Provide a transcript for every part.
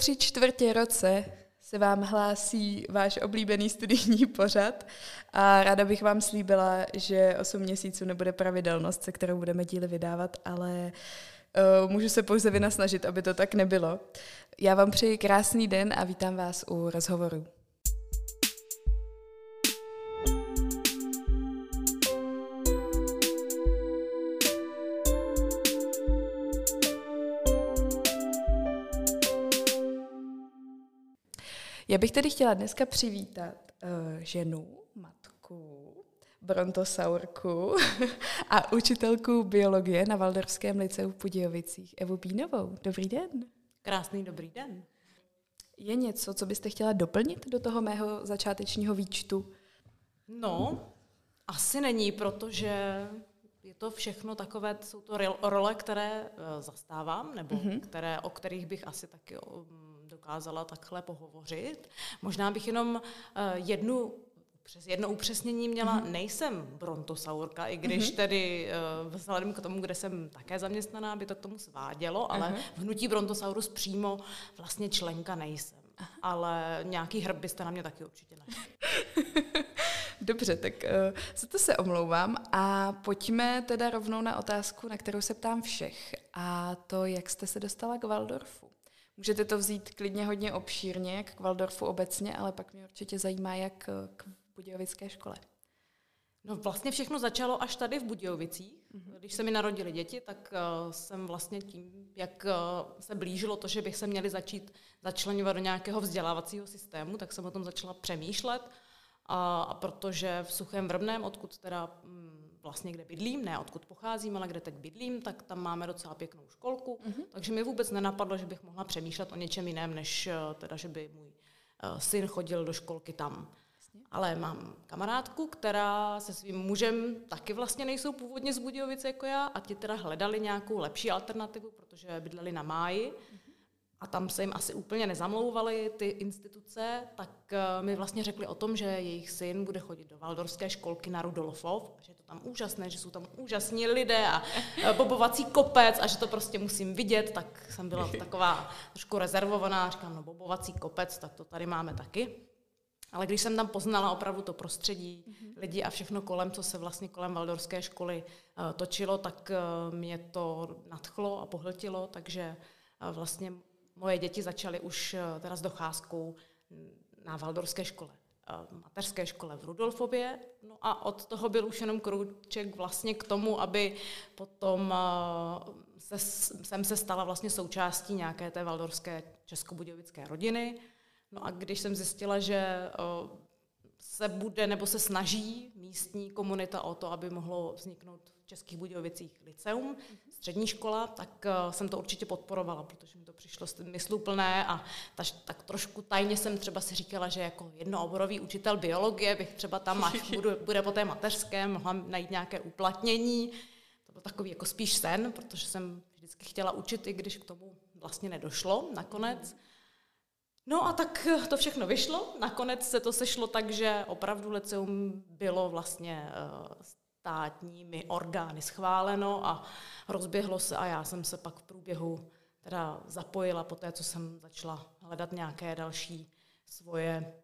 tři čtvrtě roce se vám hlásí váš oblíbený studijní pořad a ráda bych vám slíbila, že 8 měsíců nebude pravidelnost, se kterou budeme díly vydávat, ale uh, můžu se pouze vynasnažit, aby to tak nebylo. Já vám přeji krásný den a vítám vás u rozhovoru. Já bych tedy chtěla dneska přivítat uh, ženu, matku, brontosaurku a učitelku biologie na Valdorském liceu v Budějovicích, Evu Bínovou. Dobrý den. Krásný dobrý den. Je něco, co byste chtěla doplnit do toho mého začátečního výčtu? No, asi není, protože je to všechno takové, jsou to role, které uh, zastávám, nebo mm-hmm. které, o kterých bych asi taky um, dokázala takhle pohovořit. Možná bych jenom uh, jednu přes jedno upřesnění měla, mm-hmm. nejsem brontosaurka, i když mm-hmm. tedy uh, vzhledem k tomu, kde jsem také zaměstnaná, by to k tomu svádělo, ale uh-huh. v hnutí brontosaurus přímo vlastně členka nejsem. Uh-huh. Ale nějaký hrb byste na mě taky určitě našli. Dobře, tak uh, za to se omlouvám a pojďme teda rovnou na otázku, na kterou se ptám všech. A to, jak jste se dostala k Waldorfu? Můžete to vzít klidně hodně obšírně, jak k Waldorfu obecně, ale pak mě určitě zajímá, jak eh, k Budějovické škole. No vlastně všechno začalo až tady v Budějovicích. Mm-hmm. Když se mi narodili děti, tak uh, jsem vlastně tím, jak uh, se blížilo to, že bych se měli začít začlenovat do nějakého vzdělávacího systému, tak jsem o tom začala přemýšlet. A, a protože v Suchém Vrbném, odkud teda mm, vlastně kde bydlím, ne odkud pocházím, ale kde teď bydlím, tak tam máme docela pěknou školku, mm-hmm. takže mi vůbec nenapadlo, že bych mohla přemýšlet o něčem jiném, než eh, teda, že by můj uh, syn chodil do školky tam. Ale mám kamarádku, která se svým mužem taky vlastně nejsou původně z Budějovice jako já a ti teda hledali nějakou lepší alternativu, protože bydleli na máji. Mm-hmm a tam se jim asi úplně nezamlouvaly ty instituce, tak eh, mi vlastně řekli o tom, že jejich syn bude chodit do Valdorské školky na Rudolfov, že tam úžasné, že jsou tam úžasní lidé a bobovací kopec a že to prostě musím vidět, tak jsem byla taková trošku rezervovaná, říkám, no bobovací kopec, tak to tady máme taky. Ale když jsem tam poznala opravdu to prostředí, mm-hmm. lidi a všechno kolem, co se vlastně kolem Valdorské školy uh, točilo, tak uh, mě to nadchlo a pohltilo, takže uh, vlastně moje děti začaly už eh, teda s docházkou na Valdorské škole mateřské škole v Rudolfově. No a od toho byl už jenom kruček vlastně k tomu, aby potom eh, se, jsem se stala vlastně součástí nějaké té valdorské českobudějovické rodiny. No a když jsem zjistila, že se bude nebo se snaží místní komunita o to, aby mohlo vzniknout v Českých Budějovicích liceum, střední škola, tak uh, jsem to určitě podporovala, protože mi to přišlo smysluplné a ta, tak trošku tajně jsem třeba si říkala, že jako jednooborový učitel biologie bych třeba tam, až budu, bude po té mateřské, mohla najít nějaké uplatnění. To byl takový jako spíš sen, protože jsem vždycky chtěla učit, i když k tomu vlastně nedošlo nakonec. No a tak to všechno vyšlo. Nakonec se to sešlo tak, že opravdu liceum bylo vlastně uh, státními orgány schváleno a rozběhlo se a já jsem se pak v průběhu teda zapojila po té, co jsem začala hledat nějaké další svoje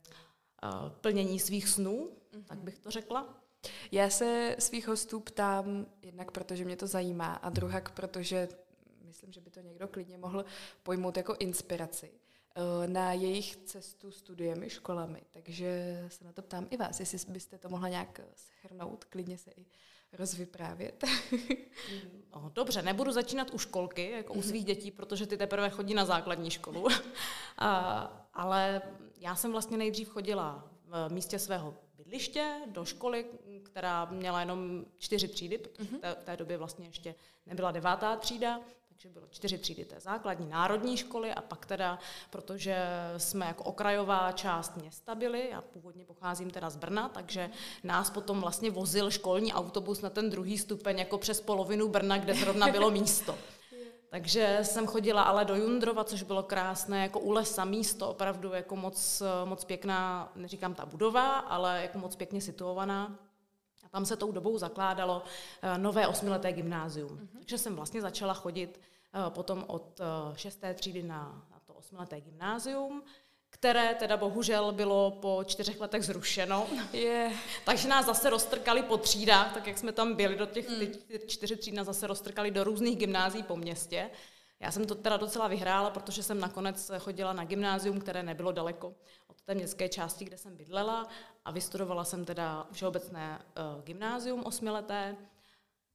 uh, plnění svých snů, mm-hmm. tak bych to řekla. Já se svých hostů ptám jednak protože mě to zajímá a druhak protože myslím, že by to někdo klidně mohl pojmout jako inspiraci eh, na jejich cestu studiemi, školami. Takže se na to ptám i vás, jestli byste to mohla nějak schrnout, klidně se i rozvyprávět. no, dobře, nebudu začínat u školky, jako u svých dětí, protože ty teprve chodí na základní školu. a, ale já jsem vlastně nejdřív chodila v místě svého bydliště do školy, která měla jenom čtyři třídy, protože v té, v té době vlastně ještě nebyla devátá třída, takže bylo čtyři třídy té základní národní školy a pak teda, protože jsme jako okrajová část města byli, já původně pocházím teda z Brna, takže nás potom vlastně vozil školní autobus na ten druhý stupeň jako přes polovinu Brna, kde zrovna bylo místo. Takže jsem chodila ale do Jundrova, což bylo krásné, jako u lesa místo, opravdu jako moc, moc pěkná, neříkám ta budova, ale jako moc pěkně situovaná. A tam se tou dobou zakládalo eh, nové osmileté gymnázium. Mm-hmm. Takže jsem vlastně začala chodit eh, potom od eh, šesté třídy na, na to osmileté gymnázium, které teda bohužel bylo po čtyřech letech zrušeno. Je. Takže nás zase roztrkali po třídách, tak jak jsme tam byli, do těch hmm. čtyři tříd nás zase roztrkali do různých gymnází po městě. Já jsem to teda docela vyhrála, protože jsem nakonec chodila na gymnázium, které nebylo daleko té městské části, kde jsem bydlela a vystudovala jsem teda všeobecné uh, gymnázium osmileté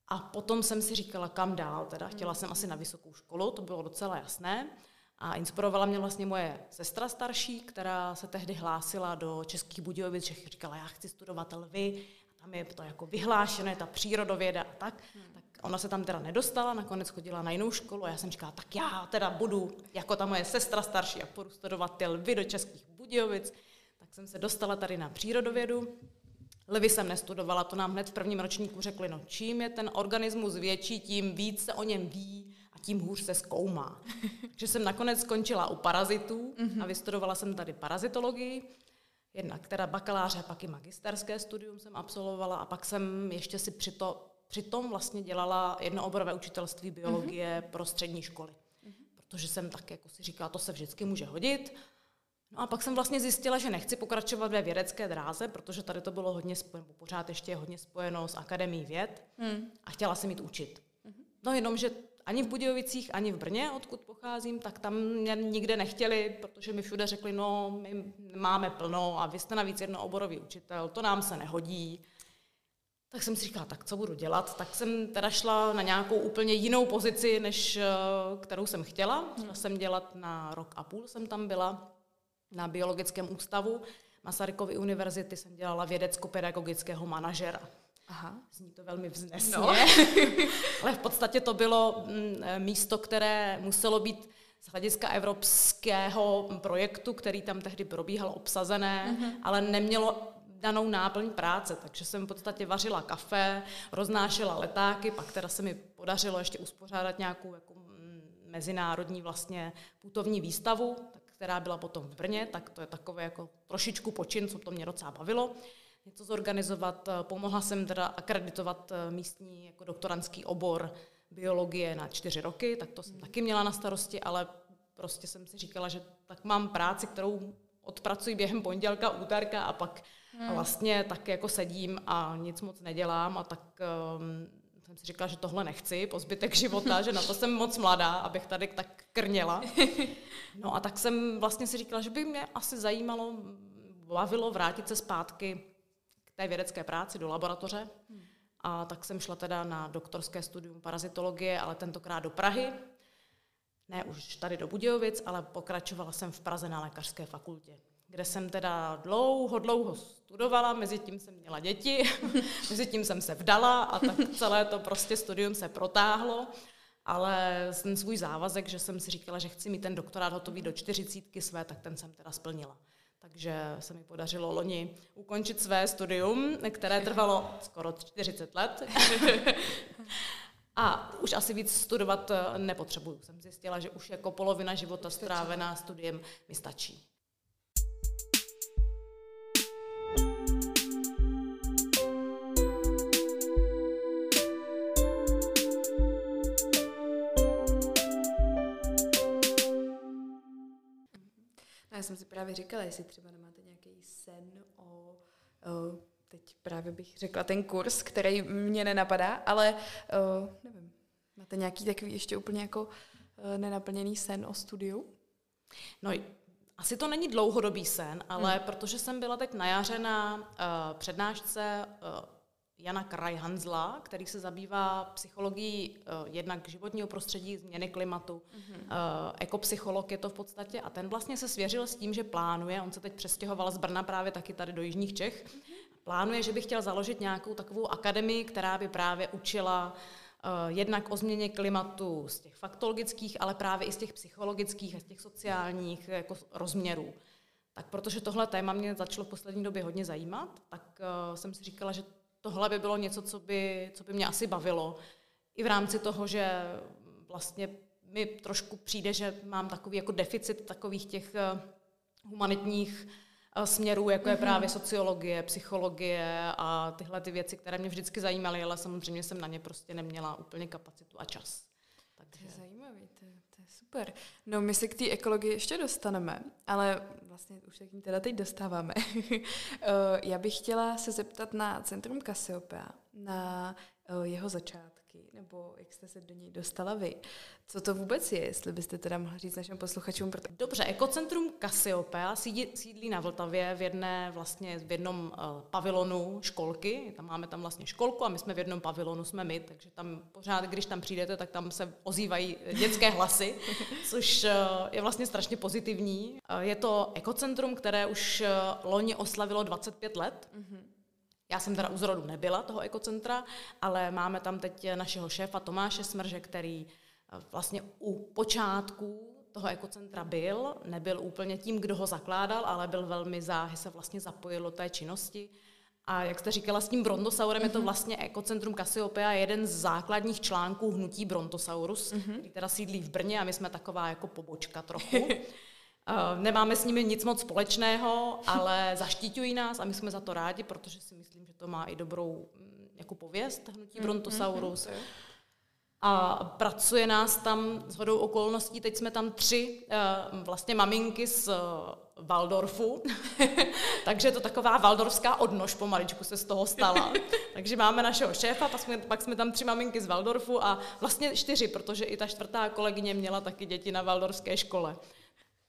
a potom jsem si říkala, kam dál, teda chtěla jsem asi na vysokou školu, to bylo docela jasné. A inspirovala mě vlastně moje sestra starší, která se tehdy hlásila do Českých Budějovic, že říkala, já chci studovat lvy, a tam je to jako vyhlášené, ta přírodověda a tak. Hmm. Tak ona se tam teda nedostala, nakonec chodila na jinou školu a já jsem říkala, tak já teda budu jako ta moje sestra starší a budu studovat ty lvy do Českých Budějovic. Tak jsem se dostala tady na přírodovědu. Lvy jsem nestudovala, to nám hned v prvním ročníku řekli, no čím je ten organismus větší, tím víc se o něm ví a tím hůř se zkoumá. Takže jsem nakonec skončila u parazitů a vystudovala jsem tady parazitologii, jednak teda bakaláře, pak i magisterské studium jsem absolvovala a pak jsem ještě si při to Přitom vlastně dělala jednooborové učitelství biologie mm-hmm. pro střední školy. Mm-hmm. Protože jsem tak jako si říkala, to se vždycky může hodit. No a pak jsem vlastně zjistila, že nechci pokračovat ve vědecké dráze, protože tady to bylo hodně spojeno, pořád ještě je hodně spojeno s Akademií věd mm. a chtěla jsem jít učit. Mm-hmm. No jenom, že ani v Budějovicích, ani v Brně, odkud pocházím, tak tam mě nikde nechtěli, protože mi všude řekli, no, my máme plno a vy jste navíc jednooborový učitel, to nám se nehodí. Tak jsem si říkala, tak co budu dělat? Tak jsem teda šla na nějakou úplně jinou pozici, než eh, kterou jsem chtěla. Šla jsem dělat na rok a půl, jsem tam byla na biologickém ústavu Masarykovy univerzity, jsem dělala vědecko-pedagogického manažera. Aha. Zní to velmi vznesně, no. ale v podstatě to bylo mm, eh, místo, které muselo být z hlediska evropského projektu, který tam tehdy probíhal, obsazené, mm-hmm. ale nemělo danou náplň práce, takže jsem v podstatě vařila kafe, roznášela letáky, pak teda se mi podařilo ještě uspořádat nějakou jako mm, mezinárodní vlastně putovní výstavu, která byla potom v Brně, tak to je takové jako trošičku počin, co to mě docela bavilo něco zorganizovat. Pomohla jsem teda akreditovat eh, místní jako doktorantský obor biologie na čtyři roky, tak to jsem taky měla na starosti, ale prostě jsem si říkala, že tak mám práci, kterou odpracuji během pondělka, úterka a pak hmm. vlastně tak jako sedím a nic moc nedělám a tak um, jsem si říkala, že tohle nechci po zbytek života, že na to jsem moc mladá, abych tady tak krněla. No a tak jsem vlastně si říkala, že by mě asi zajímalo, bavilo vrátit se zpátky k té vědecké práci do laboratoře. Hmm. A tak jsem šla teda na doktorské studium parazitologie, ale tentokrát do Prahy. Ne už tady do Budějovic, ale pokračovala jsem v Praze na lékařské fakultě kde jsem teda dlouho, dlouho studovala, mezi tím jsem měla děti, mezi tím jsem se vdala a tak celé to prostě studium se protáhlo, ale ten svůj závazek, že jsem si říkala, že chci mít ten doktorát hotový do čtyřicítky své, tak ten jsem teda splnila. Takže se mi podařilo loni ukončit své studium, které trvalo skoro 40 let. A už asi víc studovat nepotřebuju. Jsem zjistila, že už jako polovina života strávená studiem mi stačí. Jsem si právě říkala, jestli třeba nemáte nějaký sen o, o teď právě bych řekla ten kurz, který mě nenapadá, ale o, nevím, máte nějaký takový ještě úplně jako o, nenaplněný sen o studiu? No, asi to není dlouhodobý sen, ale hmm. protože jsem byla teď na jaře na uh, přednášce uh, Jana Krajhanzla, který se zabývá psychologií uh, jednak životního prostředí, změny klimatu. Mm-hmm. Uh, ekopsycholog je to v podstatě a ten vlastně se svěřil s tím, že plánuje, on se teď přestěhoval z Brna právě taky tady do Jižních Čech, mm-hmm. plánuje, že by chtěl založit nějakou takovou akademii, která by právě učila uh, jednak o změně klimatu z těch faktologických, ale právě i z těch psychologických a z těch sociálních jako rozměrů. Tak protože tohle téma mě začalo v poslední době hodně zajímat, tak uh, jsem si říkala, že tohle by bylo něco, co by, co by mě asi bavilo. I v rámci toho, že vlastně mi trošku přijde, že mám takový jako deficit takových těch eh, humanitních eh, směrů, jako je mhm. právě sociologie, psychologie a tyhle ty věci, které mě vždycky zajímaly, ale samozřejmě jsem na ně prostě neměla úplně kapacitu a čas. Takže... To je zajímavý, to, to je super. No my se k té ekologii ještě dostaneme, ale vlastně už se k ní teda teď dostáváme. Eh, já bych chtěla se zeptat na Centrum Cassiopeia, na eh, jeho začátky, nebo jak jste se do něj dostala vy. Co to vůbec je, jestli byste teda mohla říct našim posluchačům? Dobře, Ekocentrum Cassiopeia sídlí, sídlí na Vltavě v jedné vlastně v jednom uh, pavilonu školky. Tam máme tam vlastně školku a my jsme v jednom pavilonu, jsme my, takže tam pořád, když tam přijdete, tak tam se ozývají dětské hlasy, což uh, je vlastně strašně pozitivní. Uh, je to ekocentrum, které už loni oslavilo 25 let. Mm-hmm. Já jsem teda u zrodu nebyla toho ekocentra, ale máme tam teď našeho šéfa Tomáše Smrže, který eh, vlastně u počátku toho ekocentra byl, nebyl úplně tím, kdo ho zakládal, ale byl velmi záhy, se vlastně zapojil do té činnosti. A jak jste říkala, s tím brontosaurem mm-hmm. je to mhm. vlastně ekocentrum Cassiopeia, jeden z základních článků hnutí Brontosaurus, mm-hmm. který teda sídlí v Brně a my jsme taková jako pobočka trochu. Uh, nemáme s nimi nic moc společného, ale zaštiťují nás a my jsme za to rádi, protože si myslím, že to má i dobrou mm, jako pověst hnutí mm, Brontosaurus. Mm, a pracuje nás tam s hodou okolností, teď jsme tam tři uh, vlastně maminky z uh, Waldorfu, takže je to taková valdorská odnož pomaličku se z toho stala. takže máme našeho šéfa, pak jsme, pak jsme tam tři maminky z Waldorfu a vlastně čtyři, protože i ta čtvrtá kolegyně měla taky děti na Waldorfské škole.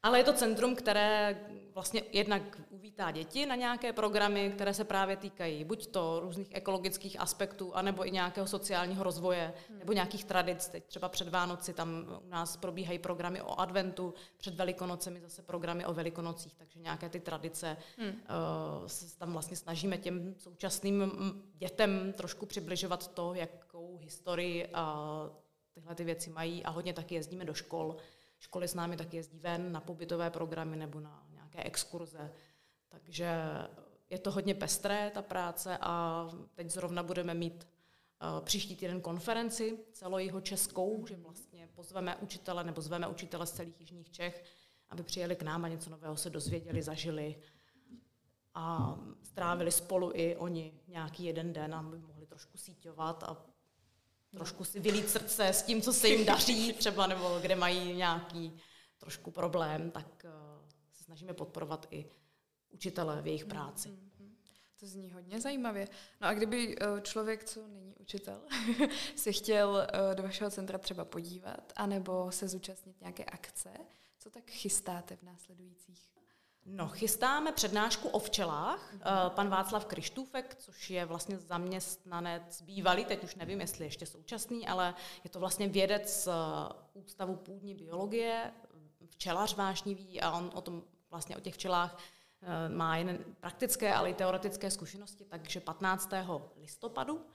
Ale je to centrum, které vlastně jednak uvítá děti na nějaké programy, které se právě týkají buď to různých ekologických aspektů, anebo i nějakého sociálního rozvoje, hmm. nebo nějakých tradic. Teď třeba před Vánoci tam u nás probíhají programy o adventu, před Velikonocemi zase programy o Velikonocích, takže nějaké ty tradice hmm. uh, se tam vlastně snažíme těm současným dětem trošku přibližovat to, jakou historii uh, tyhle ty věci mají a hodně taky jezdíme do škol, Školy s námi taky jezdí ven na pobytové programy nebo na nějaké exkurze. Takže je to hodně pestré, ta práce, a teď zrovna budeme mít uh, příští týden konferenci celojiho českou, že vlastně pozveme učitele nebo zveme učitele z celých jižních Čech, aby přijeli k nám a něco nového se dozvěděli, zažili a strávili spolu i oni nějaký jeden den, aby mohli trošku síťovat a trošku si vylít srdce s tím, co se jim daří třeba, nebo kde mají nějaký trošku problém, tak uh, se snažíme podporovat i učitele v jejich práci. Mm-hmm. To zní hodně zajímavě. No a kdyby uh, člověk, co není učitel, se chtěl uh, do vašeho centra třeba podívat, anebo se zúčastnit nějaké akce, co tak chystáte v následujících No, chystáme přednášku o včelách. Mm-hmm. Pan Václav Krištůfek, což je vlastně zaměstnanec bývalý, teď už nevím, jestli ještě současný, ale je to vlastně vědec eh, Ústavu půdní biologie, včelař vášnivý a on o tom vlastně o těch včelách eh, má jen praktické, ale i teoretické zkušenosti, takže 15. listopadu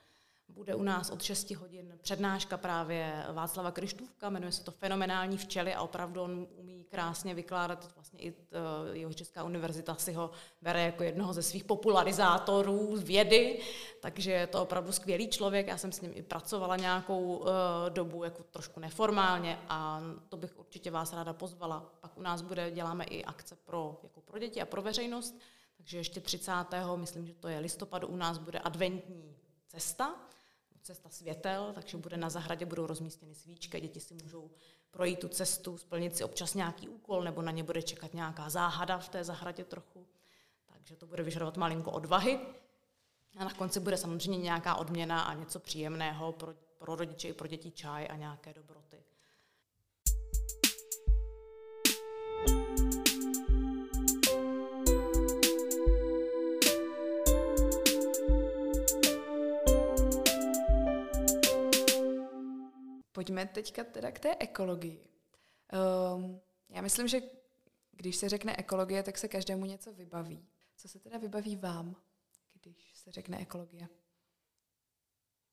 bude u nás od 6 hodin přednáška právě Václava Krištůvka, jmenuje se to Fenomenální včely a opravdu on umí krásně vykládat, vlastně i eh, jeho Česká univerzita si ho bere jako jednoho ze svých popularizátorů vědy, takže je to opravdu skvělý člověk, já jsem s ním i pracovala nějakou uh, dobu jako trošku neformálně a to bych určitě vás ráda pozvala. Pak u nás bude, děláme i akce pro, jako pro děti a pro veřejnost, takže ještě 30. myslím, že to je listopadu, u nás bude adventní cesta, cesta světel, takže bude na zahradě, budou rozmístěny svíčky, děti si můžou projít tu cestu, splnit si občas nějaký úkol, nebo na ně bude čekat nějaká záhada v té zahradě trochu. Takže to bude vyžadovat malinko odvahy. A na konci bude samozřejmě nějaká odměna a něco příjemného pro, pro rodiče i pro děti čaj a nějaké dobroty. Pojďme teďka teda k té ekologii. Um, já myslím, že když se řekne ekologie, tak se každému něco vybaví. Co se teda vybaví vám, když se řekne ekologie?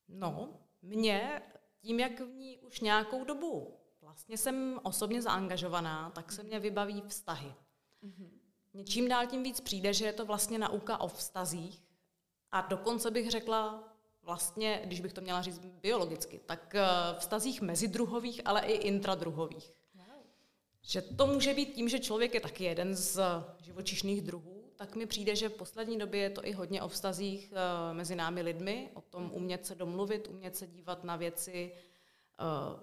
No, mě, tím, jak v ní už nějakou dobu vlastně jsem osobně zaangažovaná, tak se mě vybaví vztahy. Mm-hmm. Něčím dál tím víc přijde, že je to vlastně nauka o vztazích a dokonce bych řekla vlastně, když bych to měla říct biologicky, tak eh, vztazích mezidruhových, ale i intradruhových. Že to může být tím, že člověk je taky jeden z živočišných druhů, tak mi přijde, že v poslední době je to i hodně o vztazích eh, mezi námi lidmi, o tom umět se domluvit, umět se dívat na věci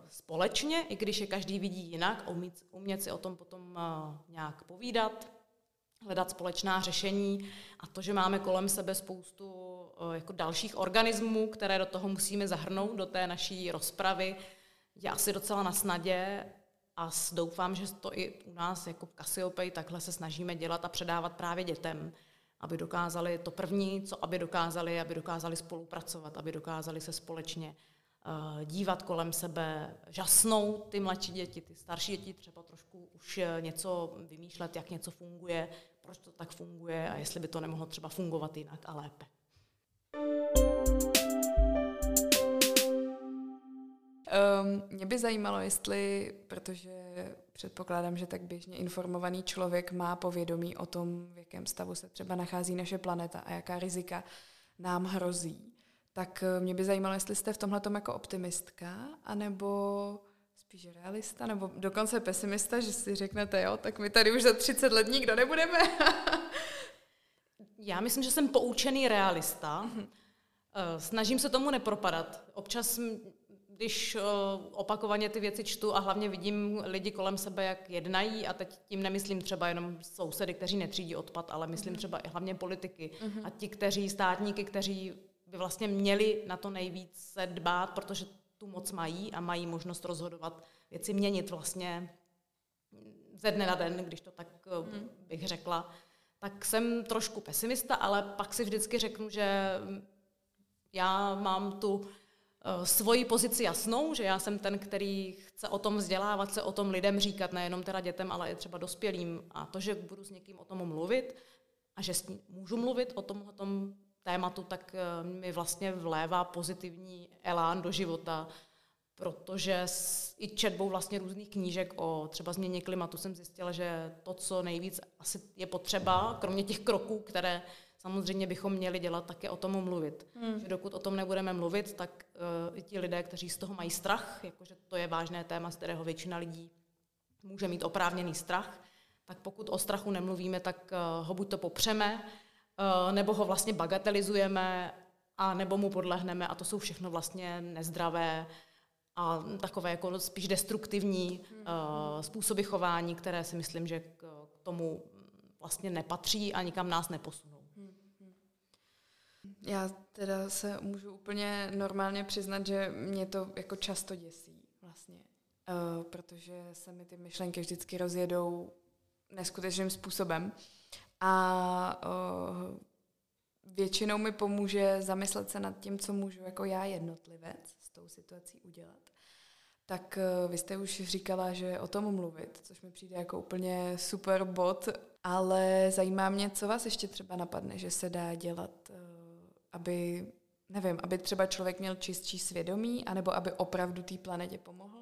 společně, i když je každý vidí jinak, umět si o tom potom nějak povídat, hledat společná řešení a to, že máme kolem sebe spoustu jako dalších organismů, které do toho musíme zahrnout, do té naší rozpravy, je asi docela na snadě a doufám, že to i u nás jako v Cassiopeia takhle se snažíme dělat a předávat právě dětem, aby dokázali to první, co aby dokázali, aby dokázali spolupracovat, aby dokázali se společně uh, dívat kolem sebe, žasnout ty mladší děti, ty starší děti třeba trošku už eh, něco vymýšlet, jak něco funguje, proč to tak funguje a jestli by to nemohlo třeba fungovat jinak a lépe. Um, mě by zajímalo, jestli, protože předpokládám, že tak běžně informovaný člověk má povědomí o tom, v jakém stavu se třeba nachází naše planeta a jaká rizika nám hrozí, tak eh, mě by zajímalo, jestli jste v tomhle jako optimistka, anebo spíš realista, nebo dokonce pesimista, že si řeknete, jo, tak my tady už za 30 let nikdo nebudeme. Já myslím, že jsem poučený realista. Mm-hmm. Snažím se tomu nepropadat. Občas když uh, opakovaně ty věci čtu a hlavně vidím lidi kolem sebe, jak jednají, a teď tím nemyslím třeba jenom sousedy, kteří netřídí odpad, ale myslím mhm. třeba i hlavně politiky uh-huh. a ti, kteří, státníky, kteří by vlastně měli na to nejvíce dbát, protože tu moc mají a mají možnost rozhodovat věci měnit vlastně ze dne na den, když to tak uh, bych řekla, tak jsem trošku pesimista, ale pak si vždycky řeknu, že já mám tu Eh, svoji pozici jasnou, že já jsem ten, který chce o tom vzdělávat, se o tom lidem říkat, nejenom teda dětem, ale i třeba dospělým. A to, že budu s někým o tom mluvit a že s ním můžu mluvit o tomhle tom tématu, tak eh, mi vlastně vlévá pozitivní elán do života, protože i četbou vlastně různých knížek o třeba změně klimatu jsem zjistila, že to, co nejvíc asi je potřeba, kromě těch kroků, které samozřejmě bychom měli dělat, také o tom mluvit. Hmm. Že dokud o tom nebudeme mluvit, tak uh, i ti lidé, kteří z toho mají strach, jakože to je vážné téma, z kterého většina lidí může mít oprávněný strach, tak pokud o strachu nemluvíme, tak uh, ho buď to popřeme, nebo ho vlastně bagatelizujeme, a nebo mu podlehneme a to jsou všechno vlastně nezdravé a takové jako spíš destruktivní uh, způsoby chování, které si myslím, že k, tomu vlastně nepatří a nikam nás neposunou. Já teda se můžu úplně normálně přiznat, že mě to jako často děsí vlastně, uh, protože se mi ty myšlenky vždycky rozjedou neskutečným způsobem a uh, většinou mi pomůže zamyslet se nad tím, co můžu jako já jednotlivec s tou situací udělat. Tak uh, vy jste už říkala, že o tom mluvit, což mi přijde jako úplně super bod, ale zajímá mě, co vás ještě třeba napadne, že se dá dělat aby, nevím, aby třeba člověk měl čistší svědomí, anebo aby opravdu té planetě pomohl?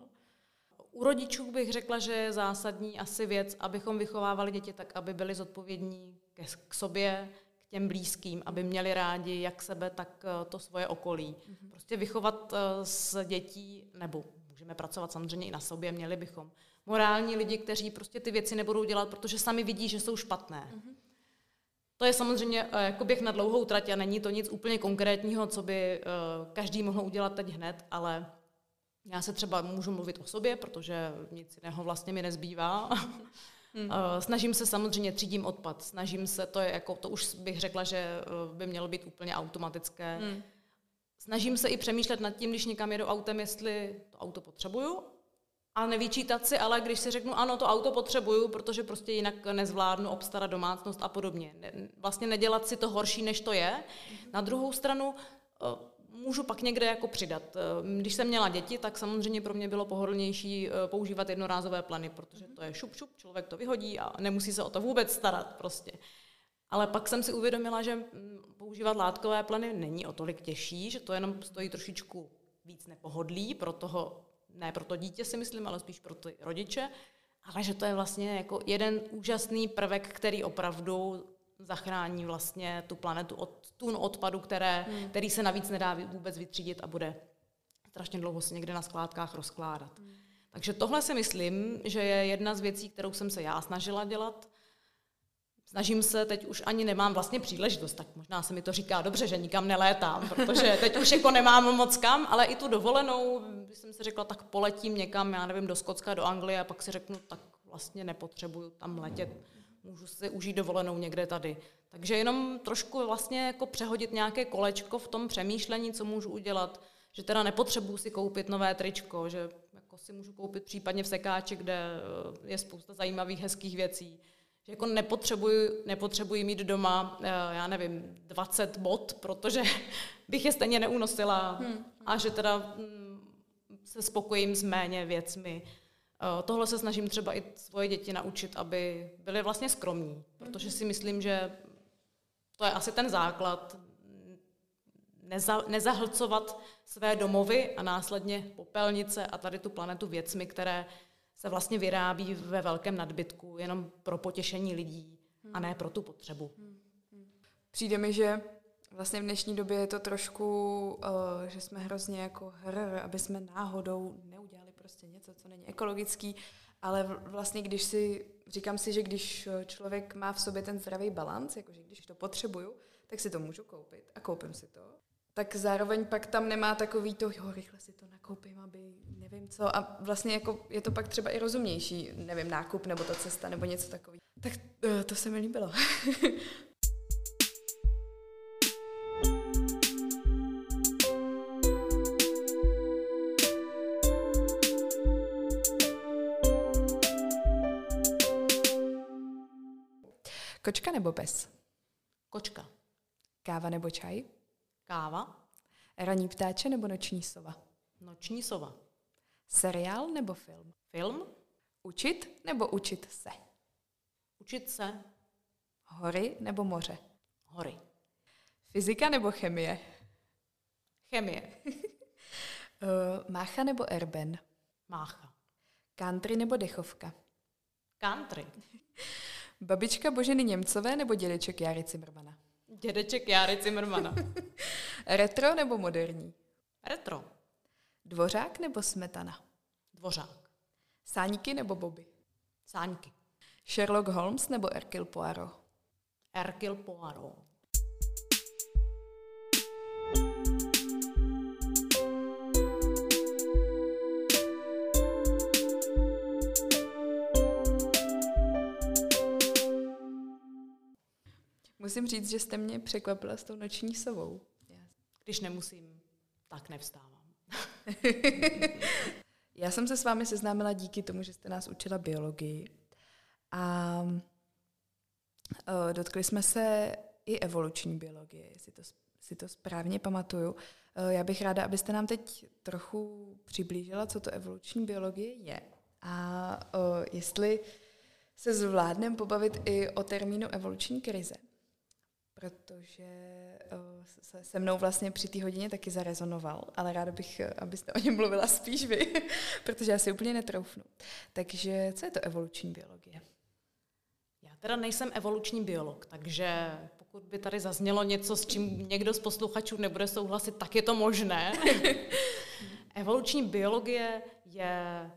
U rodičů bych řekla, že je zásadní asi věc, abychom vychovávali děti tak, aby byli zodpovědní ke, k sobě, k těm blízkým, aby měli rádi jak sebe, tak eh, to svoje okolí. Mm-hmm. Prostě vychovat eh, s dětí, nebo můžeme pracovat samozřejmě i na sobě, měli bychom. Morální lidi, kteří prostě ty věci nebudou dělat, protože sami vidí, že jsou špatné. Mm-hmm. To je samozřejmě eh, jako běh na dlouhou trať a není to nic úplně konkrétního, co by eh, každý mohl udělat teď hned, ale já se třeba můžu mluvit o sobě, protože nic jiného vlastně mi nezbývá. Hmm. Eh, snažím se samozřejmě třídím odpad, snažím se, to je jako, to už bych řekla, že by mělo být úplně automatické. Hmm. Snažím se i přemýšlet nad tím, když někam jedu autem, jestli to auto potřebuju a nevyčítat si, ale když si řeknu, ano, to auto potřebuju, protože prostě jinak nezvládnu obstarat domácnost a podobně. Vlastně nedělat si to horší, než to je. Na druhou stranu eh, můžu pak někde jako přidat. Eh, když jsem měla děti, tak samozřejmě pro mě bylo pohodlnější eh, používat jednorázové plany, protože to je šup, šup, člověk to vyhodí a nemusí se o to vůbec starat prostě. Ale pak jsem si uvědomila, že mm, používat látkové plany není o tolik těžší, že to jenom stojí trošičku víc nepohodlí pro toho ne pro to dítě si myslím, ale spíš pro ty rodiče, ale že to je vlastně jako jeden úžasný prvek, který opravdu zachrání vlastně tu planetu od tun odpadu, které, hmm. který se navíc nedá vůbec vytřídit a bude strašně dlouho se někde na skládkách rozkládat. Hmm. Takže tohle si myslím, že je jedna z věcí, kterou jsem se já snažila dělat. snažím se, teď už ani nemám vlastně příležitost, tak možná se mi to říká dobře, že nikam nelétám, protože teď už jako nemám moc kam, ale i tu dovolenou, když jsem si řekla, tak poletím někam, já nevím, do Skotska, do Anglie a pak si řeknu, tak vlastně nepotřebuju tam letět, můžu si užít dovolenou někde tady. Takže jenom trošku vlastně jako přehodit nějaké kolečko v tom přemýšlení, co můžu udělat, že teda nepotřebuji si koupit nové tričko, že jako si můžu koupit případně v sekáči, kde eh, je spousta zajímavých, hezkých věcí. Že jako nepotřebuji, nepotřebuji mít doma, eh, já nevím, 20 bot, protože bych je stejně neunosila hmm. a že teda hm, se spokojím s méně věcmi. Eh, tohle se snažím třeba i svoje děti naučit, aby byly vlastně skromní, protože si myslím, že to je asi ten základ, neza, nezahlcovat své domovy a následně popelnice a tady tu planetu věcmi, které se vlastně vyrábí ve velkém nadbytku jenom pro potěšení lidí a ne pro tu potřebu. Přijde mi, že vlastně v dnešní době je to trošku, uh, že jsme hrozně jako hr, aby jsme náhodou neudělali prostě něco, co není ekologický, ale vlastně když si, říkám si, že když člověk má v sobě ten zdravý balans, jakože když to potřebuju, tak si to můžu koupit a koupím si to tak zároveň pak tam nemá takový to, jo, rychle si to nakoupím, aby nevím co. A vlastně jako je to pak třeba i rozumnější, nevím, nákup nebo ta cesta nebo něco takového. Tak eh, to se mi líbilo. Kočka nebo pes? Kočka. Káva nebo čaj? Káva. Raní ptáče nebo noční sova? Noční sova. Seriál nebo film? Film. Učit nebo učit se? Učit se. Hory nebo moře? Hory. Fyzika nebo chemie? Chemie. uh, mácha nebo erben? Mácha. Country nebo dechovka? Country. Babička Boženy Němcové nebo dědeček Jary Cimrmana? Dědeček Járy Cimrmana. Retro nebo moderní? Retro. Dvořák nebo smetana? Dvořák. Sáníky nebo boby? Sáňky. Sherlock Holmes nebo Hercule Poirot? Hercule Poirot. Musím říct, že jste mě překvapila s tou noční sovou. Když nemusím, tak nevstávám. Já jsem se s vámi seznámila díky tomu, že jste nás učila biologii. A dotkli jsme se i evoluční biologie, jestli to, si to správně pamatuju. Já bych ráda, abyste nám teď trochu přiblížila, co to evoluční biologie je. A jestli se zvládneme pobavit i o termínu evoluční krize protože uh, se, se mnou vlastně při té hodině taky zarezonoval, ale ráda bych, eh, abyste o něm mluvila spíš vy, protože já si úplně netroufnu. Takže co je to evoluční biologie? Já teda nejsem evoluční biolog, takže pokud by tady zaznělo něco, s čím někdo z posluchačů nebude souhlasit, tak je to možné. evoluční biologie je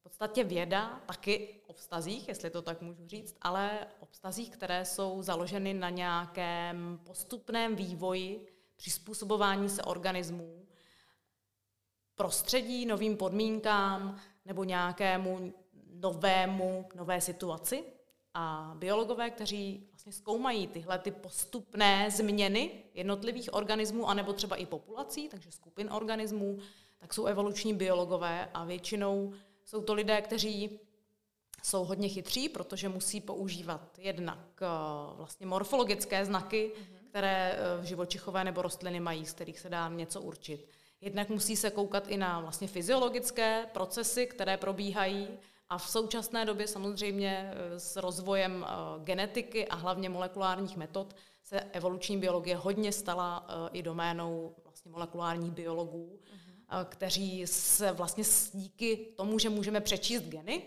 v podstatě věda taky o vztazích, jestli to tak můžu říct, ale o vztazích, které jsou založeny na nějakém postupném vývoji, přizpůsobování se organismů, prostředí, novým podmínkám nebo nějakému novému, nové situaci. A biologové, kteří vlastně zkoumají tyhle ty postupné změny jednotlivých organismů, anebo třeba i populací, takže skupin organismů, tak jsou evoluční biologové a většinou jsou to lidé, kteří jsou hodně chytří, protože musí používat jednak eh, vlastně morfologické znaky, mm-hmm. které eh, živočichové nebo rostliny mají, z kterých se dá něco určit. Jednak musí se koukat i na vlastně fyziologické procesy, které probíhají a v současné době samozřejmě eh, s rozvojem genetiky a hlavně molekulárních metod se evoluční biologie hodně stala i doménou vlastně molekulárních biologů, mm-hmm. kteří se vlastně díky tomu, že můžeme přečíst geny,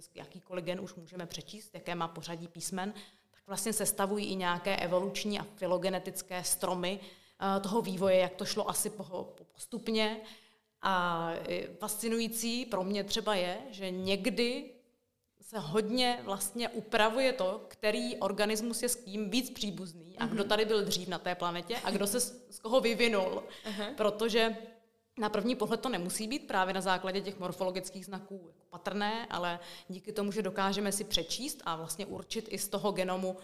podstatě jakýkoliv gen už můžeme přečíst, jaké má pořadí písmen, tak vlastně sestavují i nějaké evoluční a filogenetické stromy eh, toho vývoje, jak to šlo asi postupně. A fascinující pro mě třeba je, že někdy se hodně vlastně upravuje to, který organismus je s kým víc příbuzný a kdo mhm. tady byl dřív na té planetě a kdo se z koho vyvinul. Uh-huh. Protože na první pohled to nemusí být právě na základě těch morfologických znaků jako patrné, ale díky tomu, že dokážeme si přečíst a vlastně určit i z toho genomu,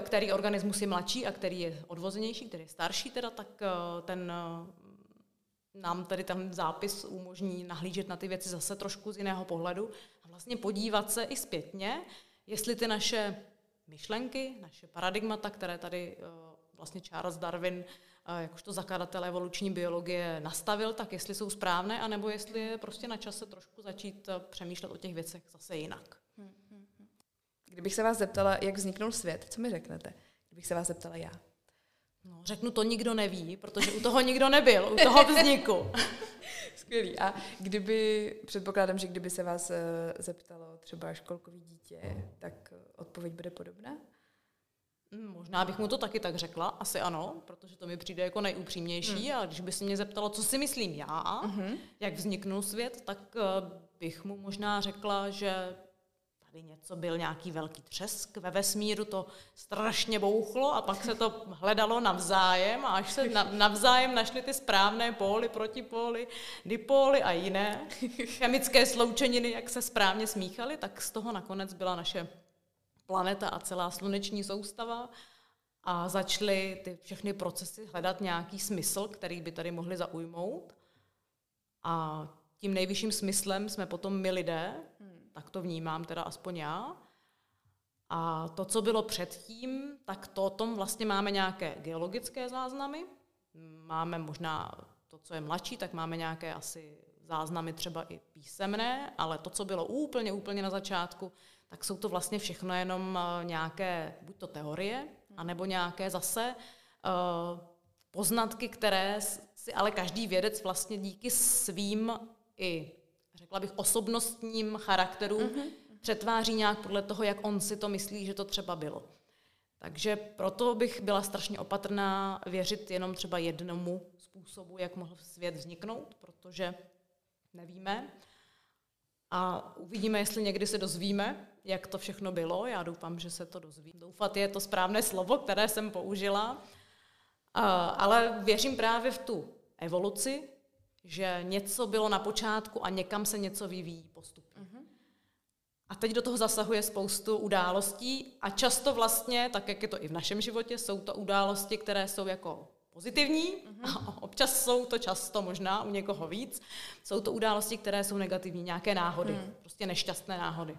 který organismus je mladší a který je odvozenější, který je starší, teda, tak eh, ten eh, nám tady ten zápis umožní nahlížet na ty věci zase trošku z jiného pohledu a vlastně podívat se i zpětně, jestli ty naše myšlenky, naše paradigmata, které tady eh, vlastně Charles Darwin jakožto zakladatel evoluční biologie nastavil, tak jestli jsou správné, anebo jestli je prostě na čase trošku začít přemýšlet o těch věcech zase jinak. Hmm. Kdybych se vás zeptala, jak vzniknul svět, co mi řeknete? Kdybych se vás zeptala já. No, řeknu, to nikdo neví, protože u toho nikdo nebyl, u toho vzniku. Skvělý. A kdyby, předpokládám, že kdyby se vás uh, zeptalo třeba školkový dítě, tak odpověď bude podobná? Hm, možná bych mu to taky tak řekla, asi ano, protože to mi přijde jako nejupřímnější. Hmm. A když by se mě zeptalo, co si myslím já, uh-huh. jak vzniknul svět, tak uh, bych mu možná řekla, že tady něco byl nějaký velký třesk ve vesmíru, to strašně bouchlo a pak se to hledalo navzájem a až se navzájem našly ty správné póly, protipóly, dipóly a jiné chemické sloučeniny, jak se správně smíchaly, tak z toho nakonec byla naše planeta a celá sluneční soustava a začaly ty všechny procesy hledat nějaký smysl, který by tady mohli zaujmout. A tím nejvyšším smyslem jsme potom my lidé, tak to vnímám teda aspoň já. A to, co bylo předtím, tak to o tom vlastně máme nějaké geologické záznamy. Máme možná to, co je mladší, tak máme nějaké asi záznamy třeba i písemné, ale to, co bylo úplně, úplně na začátku, tak jsou to vlastně všechno jenom eh, nějaké, buď to teorie, anebo nějaké zase uh, poznatky, které si ale každý vědec vlastně díky svým i řekla bych, osobnostním charakterům mm-hmm. přetváří nějak podle toho, jak on si to myslí, že to třeba bylo. Takže proto bych byla strašně opatrná věřit jenom třeba jednomu způsobu, jak mohl svět vzniknout, protože nevíme. A uvidíme, jestli někdy se dozvíme, jak to všechno bylo. Já doufám, že se to dozví. Doufat je to správné slovo, které jsem použila. Ale věřím právě v tu evoluci, že něco bylo na počátku a někam se něco vyvíjí postupně. Uh-huh. A teď do toho zasahuje spoustu událostí a často vlastně, tak jak je to i v našem životě, jsou to události, které jsou jako pozitivní a občas jsou to často možná u někoho víc. Jsou to události, které jsou negativní, nějaké náhody, uh-huh. prostě nešťastné náhody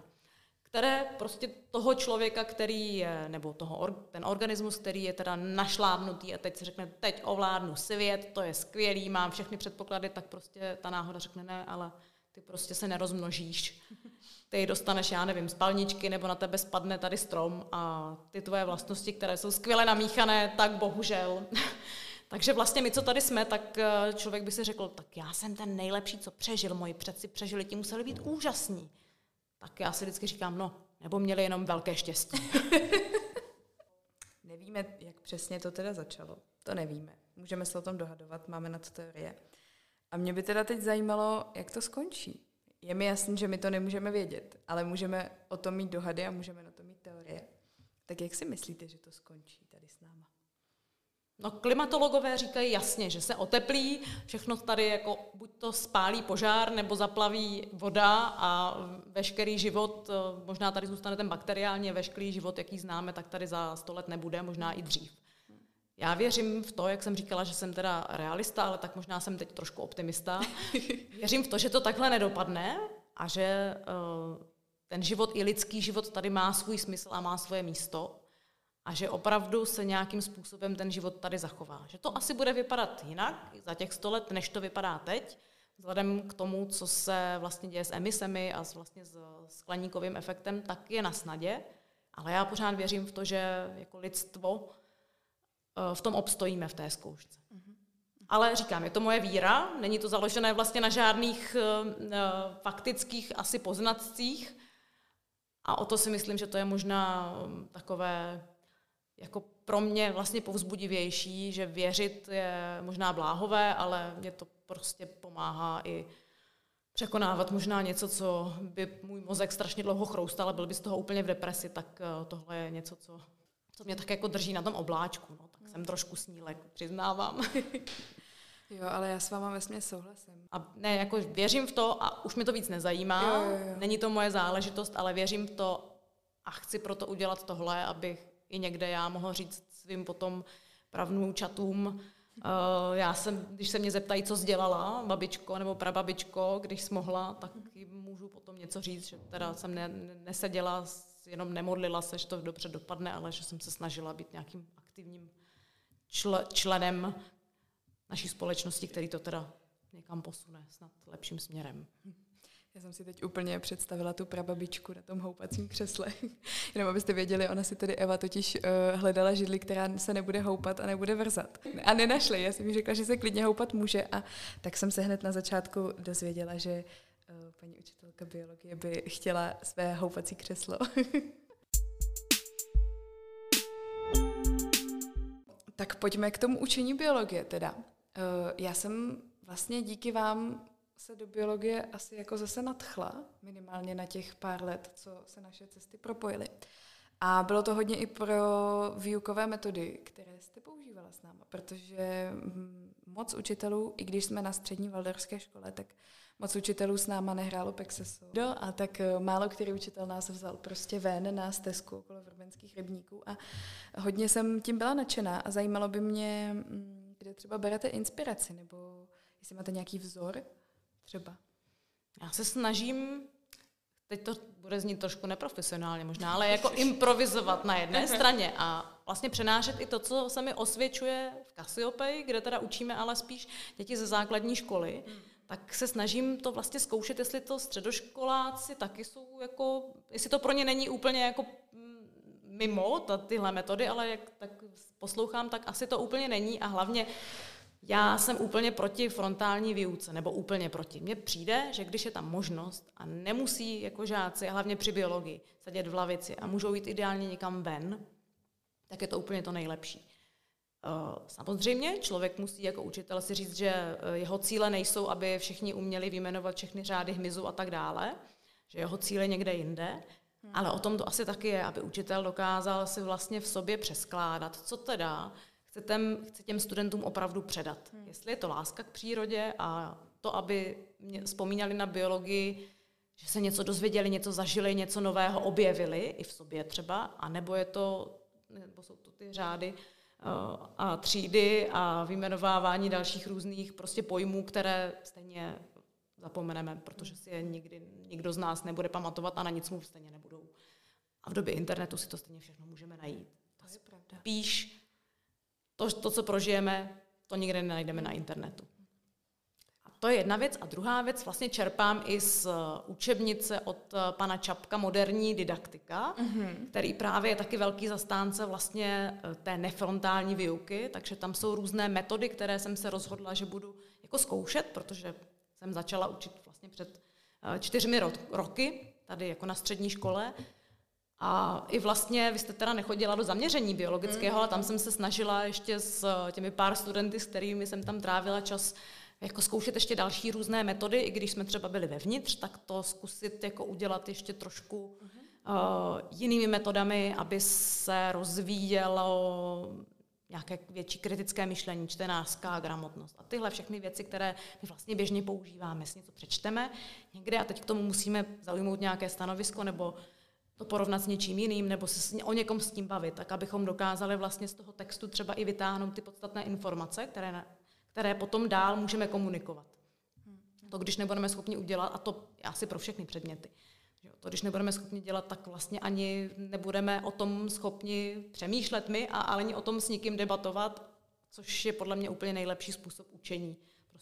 které prostě toho člověka, který je, nebo toho, ten organismus, který je teda našlábnutý a teď si řekne, teď ovládnu svět, to je skvělý, mám všechny předpoklady, tak prostě ta náhoda řekne ne, ale ty prostě se nerozmnožíš. Ty dostaneš, já nevím, spalničky, nebo na tebe spadne tady strom a ty tvoje vlastnosti, které jsou skvěle namíchané, tak bohužel. Takže vlastně my, co tady jsme, tak eh, člověk by si řekl, tak já jsem ten nejlepší, co přežil, moji předci přežili, ti museli být úžasní tak já si vždycky říkám, no, nebo měli jenom velké štěstí. nevíme, jak přesně to teda začalo. To nevíme. Můžeme se o tom dohadovat, máme na to teorie. A mě by teda teď zajímalo, jak to skončí. Je mi jasný, že my to nemůžeme vědět, ale můžeme o tom mít dohady a můžeme na to mít teorie. Tak jak si myslíte, že to skončí? No, klimatologové říkají jasně, že se oteplí, všechno tady jako buď to spálí požár, nebo zaplaví voda a veškerý život, eh, možná tady zůstane ten bakteriální, veškerý život, jaký známe, tak tady za sto let nebude, možná i dřív. Já věřím v to, jak jsem říkala, že jsem teda realista, ale tak možná jsem teď trošku optimista. Věřím v to, že to takhle nedopadne a že uh, ten život i lidský život tady má svůj smysl a má svoje místo a že opravdu se nějakým způsobem ten život tady zachová. Že to asi bude vypadat jinak za těch sto let, než to vypadá teď, vzhledem k tomu, co se vlastně děje s emisemi a s, vlastně s skleníkovým efektem, tak je na snadě. Ale já pořád věřím v to, že jako lidstvo eh, v tom obstojíme v té zkoušce. Mm-hmm. Ale říkám, je to moje víra, není to založené vlastně na žádných uh, faktických asi poznatcích. A o to si myslím, že to je možná takové jako pro mě vlastně povzbudivější, že věřit je možná bláhové, ale mě to prostě pomáhá i překonávat možná něco, co by můj mozek strašně dlouho chroustal a byl by z toho úplně v depresi, tak eh, tohle je něco, co, co mě tak jako drží na tom obláčku. No. Tak jsem trošku snílek, přiznávám. Jo, ale já s váma vesmě souhlasím. A ne, jako věřím v to a už mi to víc nezajímá. Jo, jo, jo. Není to moje záležitost, ale věřím v to a chci proto udělat tohle, abych i někde já mohla říct svým potom pravnoučatům, uh, já jsem, když se mě zeptají, co dělala babičko nebo prababičko, když smohla, tak jim můžu potom něco říct, že teda jsem ne, neseděla, jenom nemodlila se, že to dobře dopadne, ale že jsem se snažila být nějakým aktivním čl, členem naší společnosti, který to teda někam posune snad lepším směrem. Já jsem si teď úplně představila tu prababičku na tom houpacím křesle. Jenom abyste věděli, ona si tedy Eva totiž uh, hledala židli, která se nebude houpat a nebude vrzat. A nenašli. Já jsem jí řekla, že se klidně houpat může a tak jsem se hned na začátku dozvěděla, že uh, paní učitelka biologie by chtěla své houpací křeslo. tak pojďme k tomu učení biologie teda. Uh, já jsem vlastně díky vám se do biologie asi jako zase nadchla, minimálně na těch pár let, co se naše cesty propojily. A bylo to hodně i pro výukové metody, které jste používala s náma, protože hm, moc učitelů, i když jsme na střední valdorské škole, tak moc učitelů s náma nehrálo Pexeso. Do, a tak eh, málo který učitel nás vzal prostě ven na stezku okolo vrbenských rybníků a hodně jsem tím byla nadšená a zajímalo by mě, hm, kde třeba berete inspiraci, nebo jestli máte nějaký vzor, třeba? Já se snažím, teď to bude znít trošku neprofesionálně možná, ale jako improvizovat na jedné straně a vlastně přenášet i to, co se mi osvědčuje v Cassiopeii, kde teda učíme ale spíš děti ze základní školy, hmm. tak se snažím to vlastně zkoušet, jestli to středoškoláci taky jsou jako, jestli to pro ně není úplně jako mm, mimo ta, tyhle metody, ale jak tak poslouchám, tak asi to úplně není a hlavně já jsem úplně proti frontální výuce, nebo úplně proti. Mně přijde, že když je tam možnost a nemusí jako žáci, hlavně při biologii, sedět v lavici a můžou jít ideálně někam ven, tak je to úplně to nejlepší. Eh, samozřejmě člověk musí jako učitel si říct, že eh, jeho cíle nejsou, aby všichni uměli vyjmenovat všechny řády hmyzu a tak dále, že jeho cíle někde jinde, hmm. ale o tom to asi taky je, aby učitel dokázal si vlastně v sobě přeskládat, co teda chce, těm, chce těm studentům opravdu předat. Hmm. Jestli je to láska k přírodě a to, aby mě vzpomínali na biologii, že se něco dozvěděli, něco zažili, něco nového objevili i v sobě třeba, a nebo je to, nebo jsou to ty řády uh, a třídy a vyjmenovávání dalších různých prostě pojmů, které stejně zapomeneme, protože si je nikdy nikdo z nás nebude pamatovat a na nic mu stejně nebudou. A v době internetu si to stejně všechno můžeme najít. To je pravda. Píš, to, to, co prožijeme, to nikde nenajdeme na internetu. A to je jedna věc. A druhá věc, vlastně čerpám i z uh, učebnice od uh, pana Čapka Moderní didaktika, mm-hmm. který právě je taky velký zastánce vlastně uh, té nefrontální výuky, takže tam jsou různé metody, které jsem se rozhodla, že budu jako zkoušet, protože jsem začala učit vlastně před čtyřmi roky, tady jako na střední škole, a i vlastně, vy jste teda nechodila do zaměření biologického, mm. ale tam jsem se snažila ještě s těmi pár studenty, s kterými jsem tam trávila čas, jako zkoušet ještě další různé metody, i když jsme třeba byli vevnitř, tak to zkusit jako udělat ještě trošku uh, jinými metodami, aby se rozvíjelo nějaké větší kritické myšlení, čtenářská gramotnost a tyhle všechny věci, které my vlastně běžně používáme. Si něco přečteme někde a teď k tomu musíme zaujmout nějaké stanovisko nebo to porovnat s něčím jiným nebo se o někom s tím bavit, tak abychom dokázali vlastně z toho textu třeba i vytáhnout ty podstatné informace, které, které potom dál můžeme komunikovat. To, když nebudeme schopni udělat, a to asi pro všechny předměty, to, když nebudeme schopni dělat, tak vlastně ani nebudeme o tom schopni přemýšlet my a ani o tom s nikým debatovat, což je podle mě úplně nejlepší způsob učení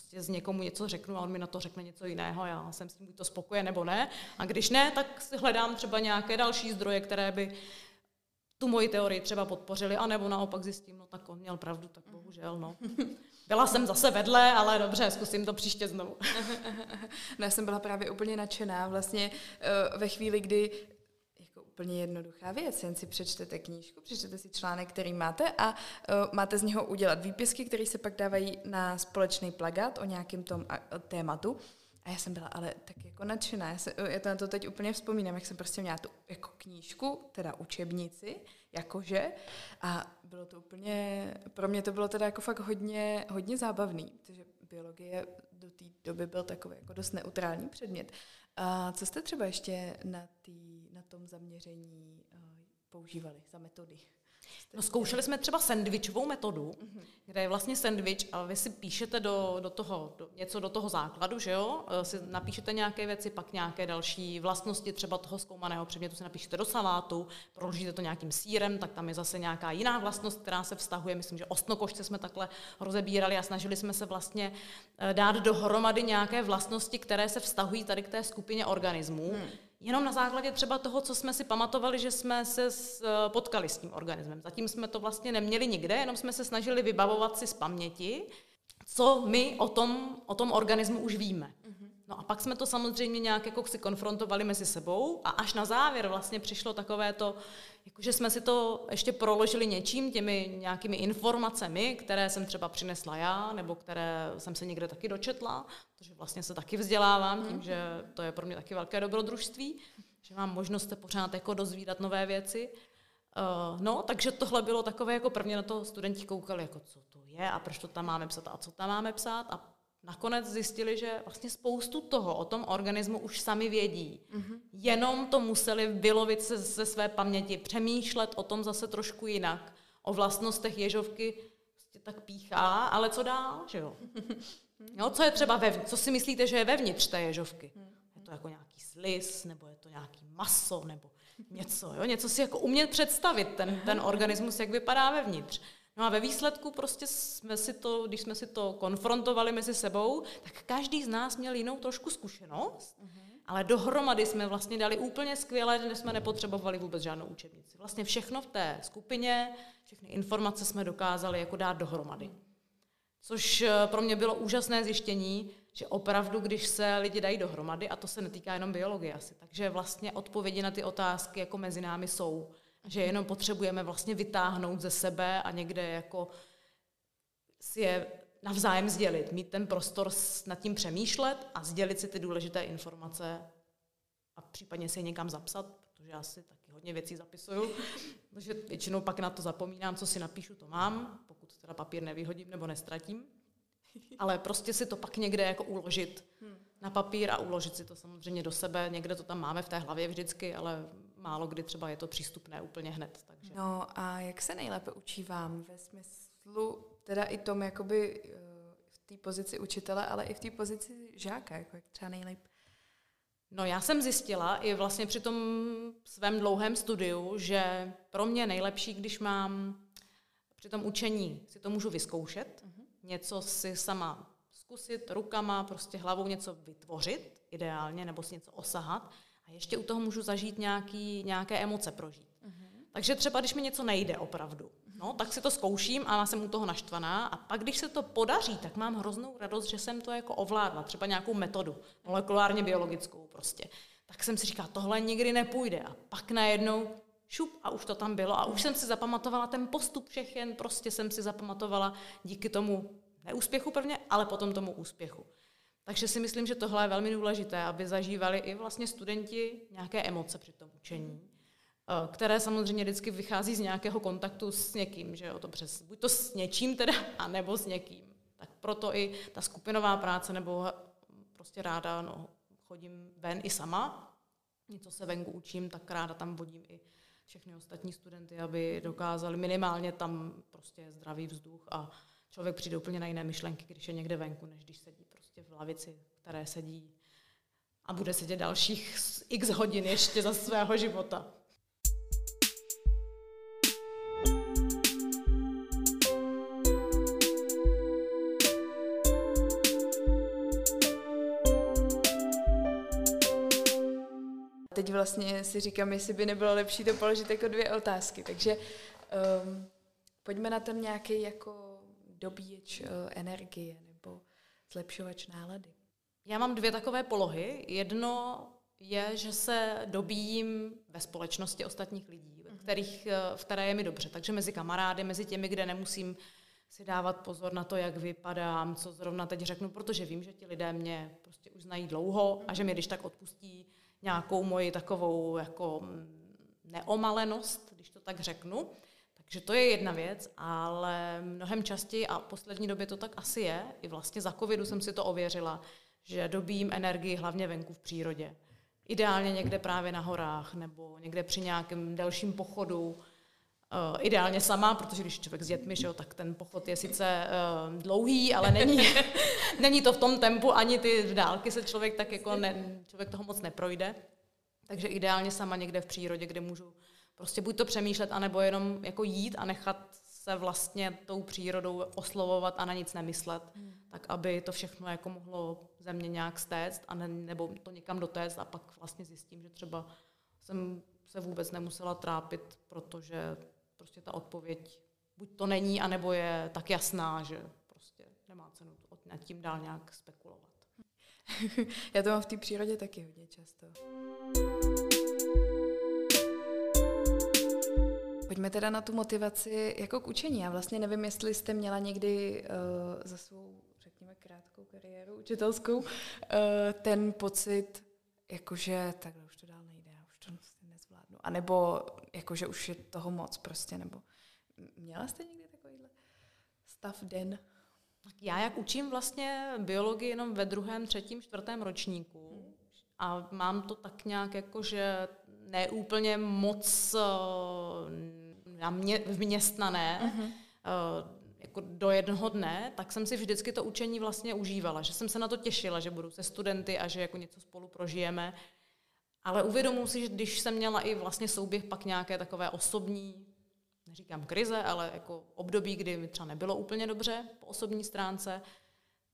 prostě z někomu něco řeknu a on mi na to řekne něco jiného, já jsem s tím buď to spokojen nebo ne. A když ne, tak si hledám třeba nějaké další zdroje, které by tu moji teorii třeba podpořili, anebo naopak zjistím, no tak on měl pravdu, tak bohužel, no. Byla jsem zase vedle, ale dobře, zkusím to příště znovu. no, já jsem byla právě úplně nadšená vlastně uh, ve chvíli, kdy úplně jednoduchá věc. Jen si přečtete knížku, přečtete si článek, který máte a uh, máte z něho udělat výpisky, které se pak dávají na společný plagát o nějakém tom uh, tématu. A já jsem byla ale tak jako nadšená. Já, se, já to na to teď úplně vzpomínám, jak jsem prostě měla tu jako knížku, teda učebnici, jakože. A bylo to úplně, pro mě to bylo teda jako fakt hodně, hodně zábavný, protože biologie do té doby byl takový jako dost neutrální předmět. A co jste třeba ještě na, na tom zaměření uh, používali za metody? No, zkoušeli jsme třeba sandvičovou metodu, mm-hmm. kde je vlastně sandwich a vy si píšete do, do toho, do, něco do toho základu, že jo? Eh, si napíšete nějaké věci, pak nějaké další vlastnosti třeba toho zkoumaného předmětu si napíšete do salátu, proložíte to nějakým sírem, tak tam je zase nějaká jiná vlastnost, která se vztahuje. Myslím, že ostnokošce jsme takhle rozebírali a snažili jsme se vlastně eh, dát dohromady nějaké vlastnosti, které se vztahují tady k té skupině organismů. Hmm jenom na základě třeba toho, co jsme si pamatovali, že jsme se eh, potkali s tím organismem. Zatím jsme to vlastně neměli nikde, jenom jsme se snažili vybavovat si z paměti, co my o tom, o tom organismu už víme. No a pak jsme to samozřejmě nějak jako si konfrontovali mezi sebou a až na závěr vlastně přišlo takové to, jako že jsme si to ještě proložili něčím, těmi nějakými informacemi, které jsem třeba přinesla já, nebo které jsem se někde taky dočetla, protože vlastně se taky vzdělávám tím, že to je pro mě taky velké dobrodružství, že mám možnost se pořád jako dozvídat nové věci. Uh, no, takže tohle bylo takové, jako prvně na to studenti koukali, jako co to je a proč to tam máme psát a co tam máme psát a nakonec zjistili, že vlastně spoustu toho o tom organismu už sami vědí. Mm-hmm. Jenom to museli vylovit se, ze své paměti, přemýšlet o tom zase trošku jinak. O vlastnostech ježovky prostě tak píchá, ale co dál, že jo? jo co je třeba vevnitř? Co si myslíte, že je vevnitř té ježovky? Je to jako nějaký slis, nebo je to nějaký maso, nebo něco, jo? Něco si jako umět představit, ten, ten organismus, jak vypadá vevnitř. No a ve výsledku prostě jsme si to, když jsme si to konfrontovali mezi sebou, tak každý z nás měl jinou trošku zkušenost, uh-huh. ale dohromady jsme vlastně dali úplně skvěle, že jsme nepotřebovali vůbec žádnou učebnici. Vlastně všechno v té skupině, všechny informace jsme dokázali jako dát dohromady. Což eh, pro mě bylo úžasné zjištění, že opravdu, když se lidi dají dohromady, a to se netýká jenom biologie asi, takže vlastně odpovědi na ty otázky jako mezi námi jsou že jenom potřebujeme vlastně vytáhnout ze sebe a někde jako si je navzájem sdělit, mít ten prostor nad tím přemýšlet a sdělit si ty důležité informace a případně si je někam zapsat, protože já si taky hodně věcí zapisuju, takže většinou pak na to zapomínám, co si napíšu, to mám, pokud teda papír nevyhodím nebo nestratím, ale prostě si to pak někde jako uložit hmm. na papír a uložit si to samozřejmě do sebe, někde to tam máme v té hlavě vždycky, ale málo kdy třeba je to přístupné úplně hned. Takže. No a jak se nejlépe učí vám ve smyslu, teda i tom jakoby eh, v té pozici učitele, ale i v té pozici žáka, jako jak třeba nejlépe? No já jsem zjistila i vlastně při tom svém dlouhém studiu, že pro mě nejlepší, když mám při tom učení si to můžu vyzkoušet, uh-huh. něco si sama zkusit rukama, prostě hlavou něco vytvořit ideálně, nebo si něco osahat a ještě u toho můžu zažít nějaký, nějaké emoce prožít. Uh-huh. Takže třeba, když mi něco nejde opravdu, no, tak si to zkouším a jsem u toho naštvaná a pak, když se to podaří, tak mám hroznou radost, že jsem to jako ovládla, třeba nějakou metodu, molekulárně biologickou prostě. Tak jsem si říkala, tohle nikdy nepůjde a pak najednou šup a už to tam bylo a už jsem si zapamatovala ten postup všechen, prostě jsem si zapamatovala díky tomu neúspěchu prvně, ale potom tomu úspěchu. Takže si myslím, že tohle je velmi důležité, aby zažívali i vlastně studenti nějaké emoce při tom učení, eh, které samozřejmě vždycky vychází z nějakého kontaktu s někým, že jo, to přes, buď to s něčím teda, anebo s někým. Tak proto i ta skupinová práce, nebo prostě ráda no, chodím ven i sama, něco se venku učím, tak ráda tam vodím i všechny ostatní studenty, aby dokázali minimálně tam prostě zdravý vzduch a člověk přijde úplně na jiné myšlenky, když je někde venku, než když sedí prostě v lavici, které sedí a bude sedět dalších x hodin ještě za svého života. Teď vlastně si říkám, jestli by nebylo lepší to položit jako dvě otázky. Takže um, pojďme na ten nějaký jako dobíječ uh, energie zlepšovač nálady? Já mám dvě takové polohy. Jedno je, že se dobíjím ve společnosti ostatních lidí, mm-hmm. kterých, v které je mi dobře. Takže mezi kamarády, mezi těmi, kde nemusím si dávat pozor na to, jak vypadám, co zrovna teď řeknu, protože vím, že ti lidé mě prostě už znají dlouho a že mi když tak odpustí nějakou moji takovou jako neomalenost, když to tak řeknu. Takže to je jedna věc, ale mnohem častěji a v poslední době to tak asi je, i vlastně za covidu jsem si to ověřila, že dobím energii hlavně venku v přírodě. Ideálně někde právě na horách nebo někde při nějakém delším pochodu. Uh, ideálně sama, protože když člověk s dětmi, jo, tak ten pochod je sice uh, dlouhý, ale není, není to v tom tempu, ani ty dálky se člověk tak jako ne, člověk toho moc neprojde. Takže ideálně sama někde v přírodě, kde můžu prostě buď to přemýšlet, anebo jenom jako jít a nechat se vlastně tou přírodou oslovovat a na nic nemyslet, hmm. tak aby to všechno jako mohlo ze mě nějak stéct, a ne, nebo to někam dotéct a pak vlastně zjistím, že třeba jsem se vůbec nemusela trápit, protože prostě ta odpověď buď to není, anebo je tak jasná, že prostě nemá cenu nad tím dál nějak spekulovat. Já to mám v té přírodě taky hodně často. Pojďme teda na tu motivaci jako k učení. Já vlastně nevím, jestli jste měla někdy uh, za svou, řekněme, krátkou kariéru učitelskou uh, ten pocit, jakože takhle už to dál nejde, já už to vlastně nezvládnu. A nebo jakože už je toho moc prostě, nebo měla jste někdy takovýhle stav den? Já jak učím vlastně biologii jenom ve druhém, třetím, čtvrtém ročníku hmm. a mám to tak nějak jako, že neúplně moc uh, mě, vměstnané, uh-huh. uh, jako do jednoho dne, tak jsem si vždycky to učení vlastně užívala, že jsem se na to těšila, že budu se studenty a že jako něco spolu prožijeme. Ale uvědomuji si, že když jsem měla i vlastně souběh pak nějaké takové osobní, neříkám krize, ale jako období, kdy mi třeba nebylo úplně dobře po osobní stránce,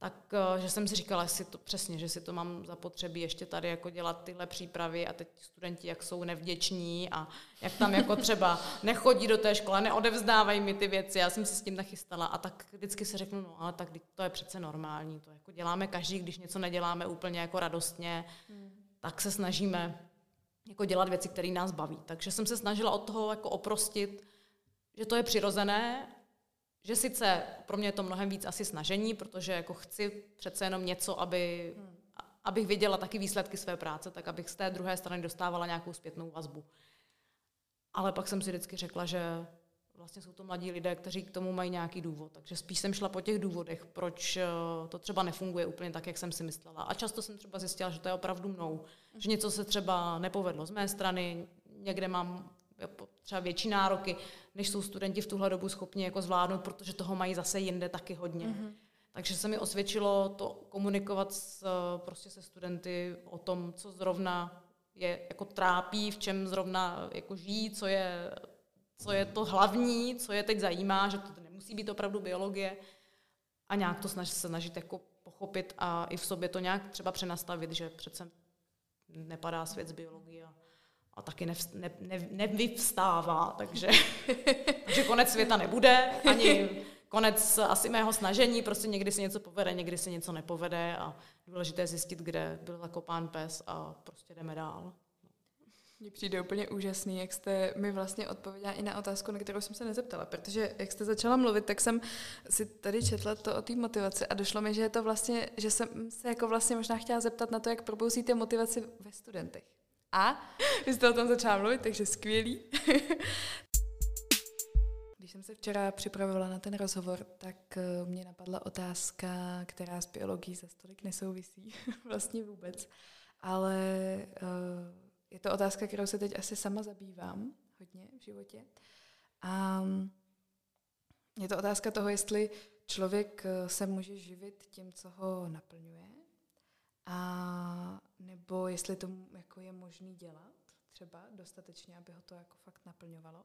tak eh, že jsem si říkala, si to přesně, že si to mám zapotřebí ještě tady jako dělat tyhle přípravy a teď studenti, jak jsou nevděční a jak tam jako třeba nechodí do té školy, neodevzdávají mi ty věci, já jsem si s tím nachystala a tak vždycky si řeknu, no ale tak to je přece normální, to jako děláme každý, když něco neděláme úplně jako radostně, hmm. tak se snažíme jako dělat věci, které nás baví. Takže jsem se snažila od toho jako oprostit, že to je přirozené že sice pro mě je to mnohem víc asi snažení, protože jako chci přece jenom něco, aby, hmm. abych viděla taky výsledky své práce, tak abych z té druhé strany dostávala nějakou zpětnou vazbu. Ale pak jsem si vždycky řekla, že vlastně jsou to mladí lidé, kteří k tomu mají nějaký důvod. Takže spíš jsem šla po těch důvodech, proč eh, to třeba nefunguje úplně tak, jak jsem si myslela. A často jsem třeba zjistila, že to je opravdu mnou. Že něco se třeba nepovedlo z mé strany, někde mám třeba větší nároky, než jsou studenti v tuhle dobu schopni jako zvládnout, protože toho mají zase jinde taky hodně. Mm-hmm. Takže se mi osvědčilo to komunikovat s, prostě se studenty o tom, co zrovna je jako trápí, v čem zrovna jako žijí, co je, co je to hlavní, co je teď zajímá, že to nemusí být opravdu biologie a nějak to snažit, se snažit jako pochopit a i v sobě to nějak třeba přenastavit, že přece nepadá svět z biologie a a taky nev, ne, ne, nevyvstává, takže, takže konec světa nebude, ani konec asi mého snažení, prostě někdy se něco povede, někdy se něco nepovede a důležité je zjistit, kde byl zakopán pes a prostě jdeme dál. Mně přijde úplně úžasný, jak jste mi vlastně odpověděla i na otázku, na kterou jsem se nezeptala, protože jak jste začala mluvit, tak jsem si tady četla to o té motivaci a došlo mi, že je to vlastně, že jsem se jako vlastně možná chtěla zeptat na to, jak probouzíte motivaci ve studentech. A vy jste o tom začala mluvit, takže skvělý. Když jsem se včera připravovala na ten rozhovor, tak eh, mě napadla otázka, která s biologií za stolik nesouvisí, vlastně vůbec. Ale uh, je to otázka, kterou se teď asi sama zabývám hodně v životě. A je to otázka toho, jestli člověk eh, se může živit tím, co ho naplňuje, a nebo jestli to jako je možný dělat třeba dostatečně, aby ho to jako fakt naplňovalo.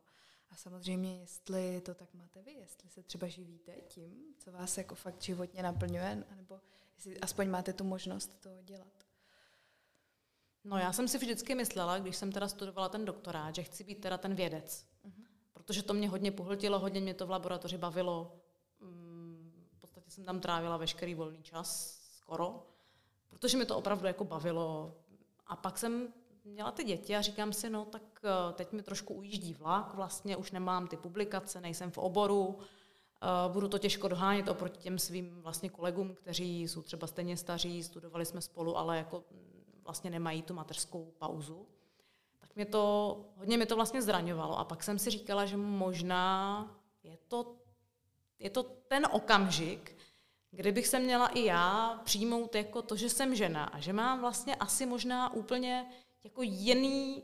A samozřejmě, jestli to tak máte vy, jestli se třeba živíte tím, co vás jako fakt životně naplňuje, nebo jestli aspoň máte tu možnost to dělat. No já jsem si vždycky myslela, když jsem teda studovala ten doktorát, že chci být teda ten vědec. Uh-huh. Protože to mě hodně pohltilo, hodně mě to v laboratoři bavilo. Mm, v podstatě jsem tam trávila veškerý volný čas, skoro protože mi to opravdu jako bavilo. A pak jsem měla ty děti a říkám si, no tak eh, teď mi trošku ujíždí vlak, vlastně už nemám ty publikace, nejsem v oboru, Uh, budu to těžko dohánět oproti těm svým vlastně kolegům, kteří jsou třeba stejně staří, studovali jsme spolu, ale jako mm, vlastně nemají tu mateřskou pauzu. Tak mě to, hodně mě to vlastně zraňovalo. A pak jsem si říkala, že možná je to, je to ten okamžik, kdybych se měla i já přijmout jako to, že jsem žena a že mám vlastně asi možná úplně jako jiný,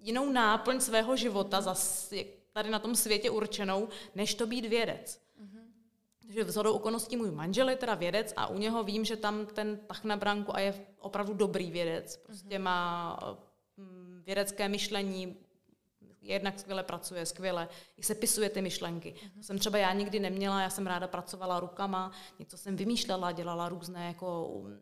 jinou náplň svého života zas, tady na tom světě určenou, než to být vědec. Mm-hmm. Takže vzhledou okolností můj manžel je teda vědec a u něho vím, že tam ten tah na branku a je opravdu dobrý vědec. Prostě mm-hmm. má mm, vědecké myšlení, jednak skvěle pracuje, skvěle, i se pisuje ty myšlenky. To jsem třeba já nikdy neměla, já jsem ráda pracovala rukama, něco jsem vymýšlela, dělala různé jako mm,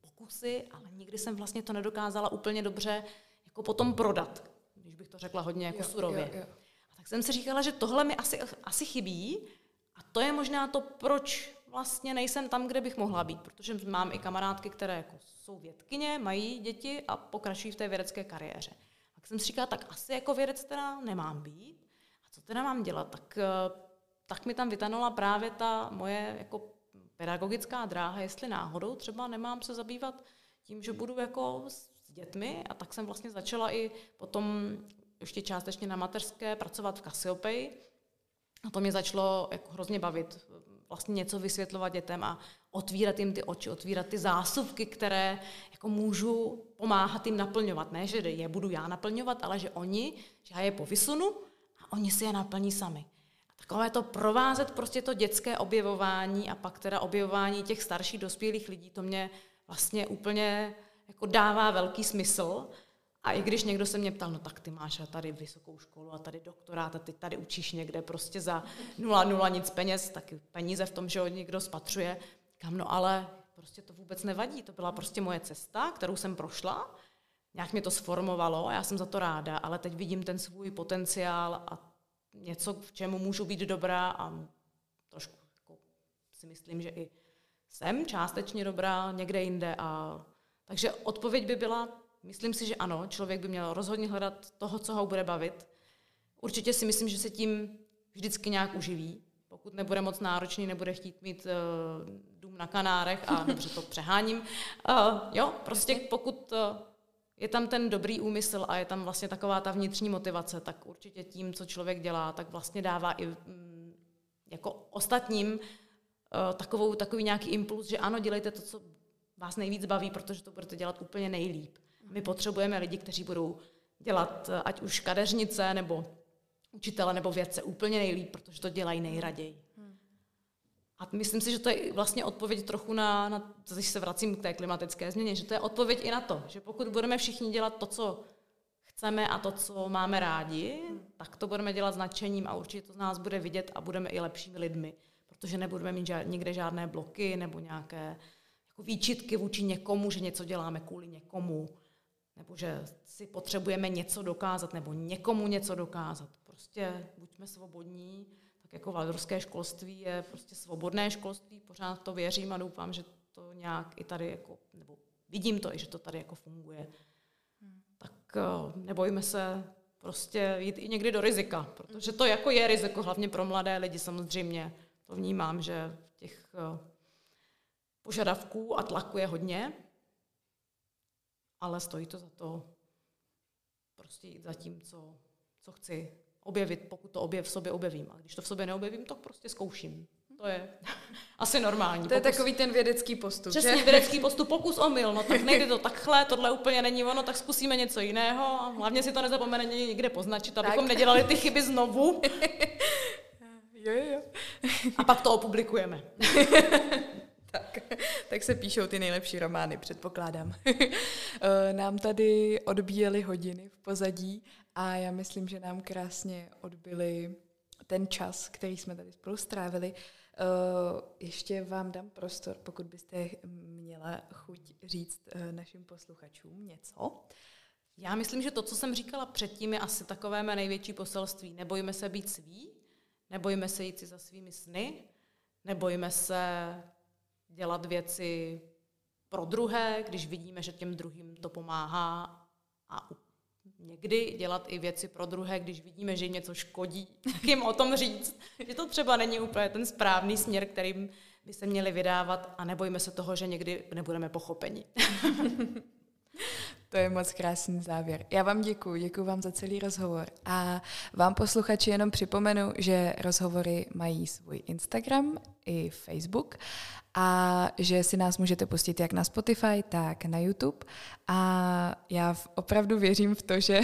pokusy, ale nikdy jsem vlastně to nedokázala úplně dobře jako potom prodat, když bych to řekla hodně jako jo, surově. Jo, jo. A tak jsem si říkala, že tohle mi asi, asi chybí a to je možná to, proč vlastně nejsem tam, kde bych mohla být, protože mám i kamarádky, které jako jsou vědkyně, mají děti a pokračují v té vědecké kariéře jsem si říkala, tak asi jako vědec teda nemám být. A co teda mám dělat? Tak, eh, tak mi tam vytanula právě ta moje jako pedagogická dráha, jestli náhodou třeba nemám se zabývat tím, že budu jako s dětmi a tak jsem vlastně začala i potom ještě částečně na mateřské pracovat v Cassiopeii a to mě začalo jako hrozně bavit vlastně něco vysvětlovat dětem a otvírat jim ty oči, otvírat ty zásuvky, které jako můžu pomáhat jim naplňovat. Ne, že je budu já naplňovat, ale že oni, že já je povysunu a oni si je naplní sami. A takové to provázet prostě to dětské objevování a pak teda objevování těch starších dospělých lidí, to mě vlastně úplně jako dává velký smysl a i když někdo se mě ptal, no tak ty máš tady vysokou školu a tady doktorát a ty tady učíš někde prostě za nula nula nic peněz, tak peníze v tom, že ho někdo spatřuje, kam no ale prostě to vůbec nevadí, to byla prostě moje cesta, kterou jsem prošla, nějak mě to sformovalo a já jsem za to ráda, ale teď vidím ten svůj potenciál a něco, v čemu můžu být dobrá a trošku jako si myslím, že i jsem částečně dobrá někde jinde a takže odpověď by byla Myslím si, že ano, člověk by měl rozhodně hledat toho, co ho bude bavit. Určitě si myslím, že se tím vždycky nějak uživí. Pokud nebude moc náročný, nebude chtít mít uh, na Kanárech a dobře to přeháním. Uh, jo, prostě pokud uh, je tam ten dobrý úmysl a je tam vlastně taková ta vnitřní motivace, tak určitě tím, co člověk dělá, tak vlastně dává i mm, jako ostatním uh, takovou, takový nějaký impuls, že ano, dělejte to, co vás nejvíc baví, protože to budete dělat úplně nejlíp. My potřebujeme lidi, kteří budou dělat eh, ať už kadeřnice nebo učitele nebo vědce úplně nejlíp, protože to dělají nejraději. A myslím si, že to je vlastně odpověď trochu na, na když se vracím k té klimatické změně, že to je odpověď i na to, že pokud budeme všichni dělat to, co chceme a to, co máme rádi, tak to budeme dělat s nadšením a určitě to z nás bude vidět a budeme i lepšími lidmi, protože nebudeme mít žád, nikde žádné bloky nebo nějaké jako výčitky vůči někomu, že něco děláme kvůli někomu nebo že si potřebujeme něco dokázat, nebo někomu něco dokázat. Prostě buďme svobodní, tak jako valdorské školství je prostě svobodné školství, pořád to věřím a doufám, že to nějak i tady jako, nebo vidím to i, že to tady jako funguje. Tak eh, nebojme se prostě jít i někdy do rizika, protože to jako je riziko, hlavně pro mladé lidi samozřejmě. To vnímám, že těch eh, požadavků a tlaku je hodně, ale stojí to za to prostě jít za tím, co, co chci objevit, pokud to objev v sobě objevím. A když to v sobě neobjevím, to prostě zkouším. To je asi normální. To je pokus. takový ten vědecký postup. Přesně, že? vědecký postup, pokus omyl. No tak nejde to takhle, tohle úplně není ono, tak zkusíme něco jiného. A hlavně si to nezapomeneme někde poznačit, abychom tak. nedělali ty chyby znovu. jo, jo, jo. A pak to opublikujeme. Tak se píšou ty nejlepší romány, předpokládám. Eh, nám tady odbíjely hodiny v pozadí a já myslím, že nám krásně odbyli ten čas, který jsme tady spolu strávili. Eh, ještě vám dám prostor, pokud byste měla chuť říct eh, našim posluchačům něco. Já myslím, že to, co jsem říkala předtím, je asi takové mé největší poselství. Nebojme se být sví, nebojme se jít si za svými sny, nebojme se dělat věci pro druhé, když vidíme, že těm druhým to pomáhá. A někdy dělat i věci pro druhé, když vidíme, že jim něco škodí, tak jim o tom říct, že to třeba není úplně ten správný směr, kterým by se měli vydávat. A nebojíme se toho, že někdy nebudeme pochopeni. To je moc krásný závěr. Já vám děkuji, děkuji vám za celý rozhovor. A vám posluchači jenom připomenu, že rozhovory mají svůj Instagram i Facebook a že si nás můžete pustit jak na Spotify, tak na YouTube. A já opravdu věřím v to, že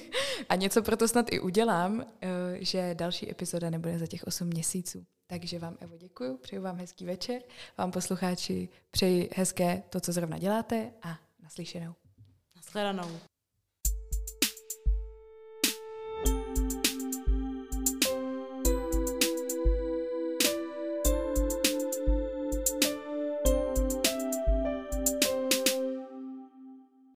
a něco proto snad i udělám, eh, že další epizoda nebude za těch 8 měsíců. Takže vám, Evo, děkuji, přeju vám hezký večer, vám posluchači přeji hezké to, co zrovna děláte a naslyšenou. Nashledanou.